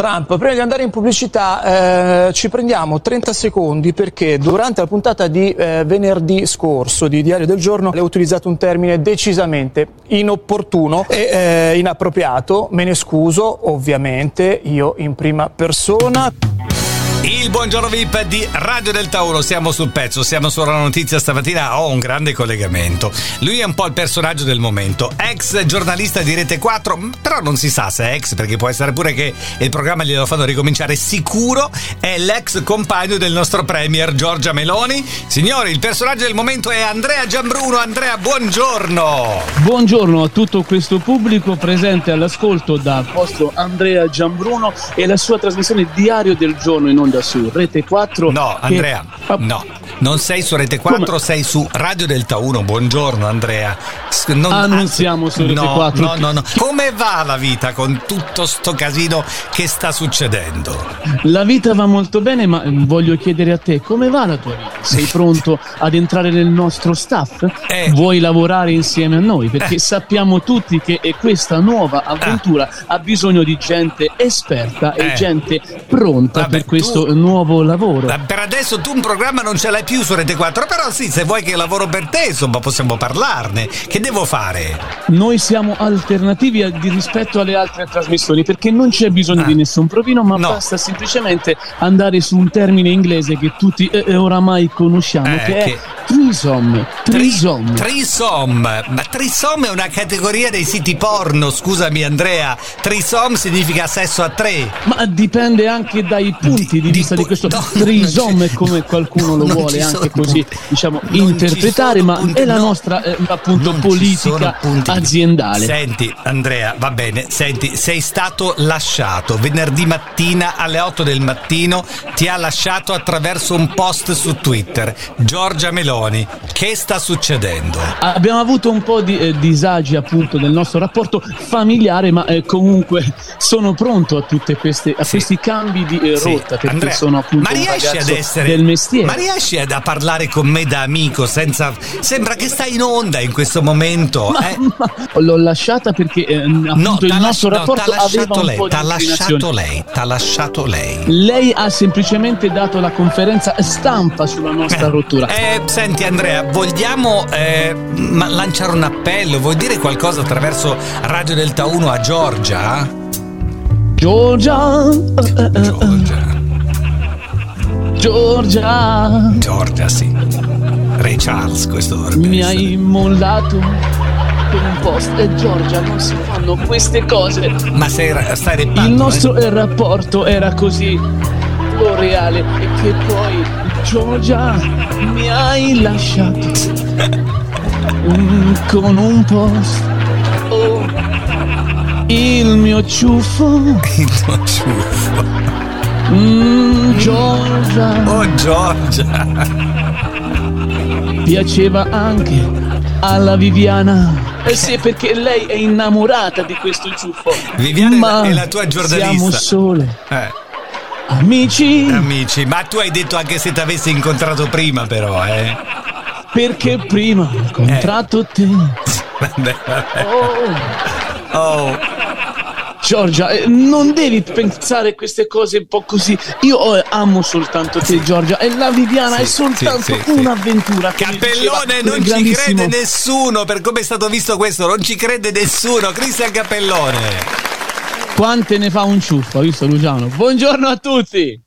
Trump, prima di andare in pubblicità eh, ci prendiamo 30 secondi perché durante la puntata di eh, venerdì scorso di Diario del Giorno ho utilizzato un termine decisamente inopportuno e eh, inappropriato, me ne scuso ovviamente io in prima persona. Il buongiorno VIP di Radio Delta 1, siamo sul pezzo, siamo sulla notizia stamattina, ho un grande collegamento. Lui è un po' il personaggio del momento, ex giornalista di Rete 4, però non si sa se è ex perché può essere pure che il programma glielo fanno ricominciare, sicuro è l'ex compagno del nostro premier Giorgia Meloni. Signori, il personaggio del momento è Andrea Giambruno. Andrea, buongiorno. Buongiorno a tutto questo pubblico presente all'ascolto da vostro Andrea Giambruno e la sua trasmissione Diario del Giorno in onda onda su Rete 4. No, Andrea, che... no. Non sei su Rete 4, Come? sei su Radio Delta 1. Buongiorno Andrea. Non, ah, non siamo su Rete no, 4. No, no, no. Come va la vita con tutto sto casino che sta succedendo? La vita va molto bene, ma voglio chiedere a te, come va la tua vita? Sei pronto ad entrare nel nostro staff? Eh. Vuoi lavorare insieme a noi? Perché eh. sappiamo tutti che questa nuova avventura eh. ha bisogno di gente esperta e eh. gente pronta Vabbè, per questo tu... nuovo lavoro. Per adesso tu un programma non ce l'hai più su Rete 4, però sì, se vuoi che lavoro per te, insomma, possiamo parlarne. Che devo fare? Noi siamo alternativi a, di rispetto alle altre trasmissioni perché non c'è bisogno ah. di nessun provino, ma no. basta semplicemente andare su un termine inglese che tutti eh, eh oramai conosciamo, eh, che, che, è trisom. Trisom. Tri- trisom. Ma trisom è una categoria dei siti porno, scusami Andrea. Trisom significa sesso a tre. Ma dipende anche dai punti di, di vista di, questo no, trisom, come qualcuno lo vuole anche così diciamo interpretare ma punti, è la no, nostra eh, appunto politica aziendale. Senti Andrea va bene. Senti sei stato lasciato venerdì mattina alle 8 del mattino ti ha lasciato attraverso un post su Twitter. Giorgia Meloni che sta succedendo? Abbiamo avuto un po' di eh, disagi appunto nel nostro rapporto familiare ma eh, comunque sono pronto a tutte queste a sì. questi cambi di eh, rotta sì. perché Andrea, sono appunto ma riesci ad essere del mestiere ma riesci ad a parlare con me da amico senza... Sembra che stai in onda in questo momento. Ma, eh? ma l'ho lasciata perché eh, no, il nostro rapporto no, aveva lei, un po' t'ha lasciato lei, t'ha lasciato lei. Lei ha semplicemente dato la conferenza stampa sulla nostra eh, rottura. Eh, senti Andrea, vogliamo eh, lanciare un appello? Vuoi dire qualcosa attraverso Radio Delta 1 a Giorgia? Giorgia. Giorgia. Giorgia. Giorgia, sì. Ray Charles, questo dovrebbe Mi essere. hai mollato per un post e Giorgia non si fanno queste cose. Ma sei, stai reppando, Il nostro eh? rapporto era così reale e che poi Giorgia mi hai lasciato con un post. Oh, il mio ciuffo. Il tuo ciuffo. Mm, Giorgia. Oh Giorgia. Piaceva anche alla Viviana. Eh sì, perché lei è innamorata di questo ciuffo. Viviana Ma è la tua giornalista. Siamo sole. Eh. Amici. Amici, ma tu hai detto anche se ti avessi incontrato prima, però, eh. Perché prima ho incontrato eh. te. Vabbè, vabbè. Oh. oh. Giorgia, eh, non devi pensare queste cose un po' così. Io eh, amo soltanto te, Giorgia, e la Viviana sì, è soltanto sì, sì, un'avventura. Cappellone, non ci crede nessuno per come è stato visto questo, non ci crede nessuno. Cristian Cappellone. Quante ne fa un ciuffo, visto Luciano? Buongiorno a tutti.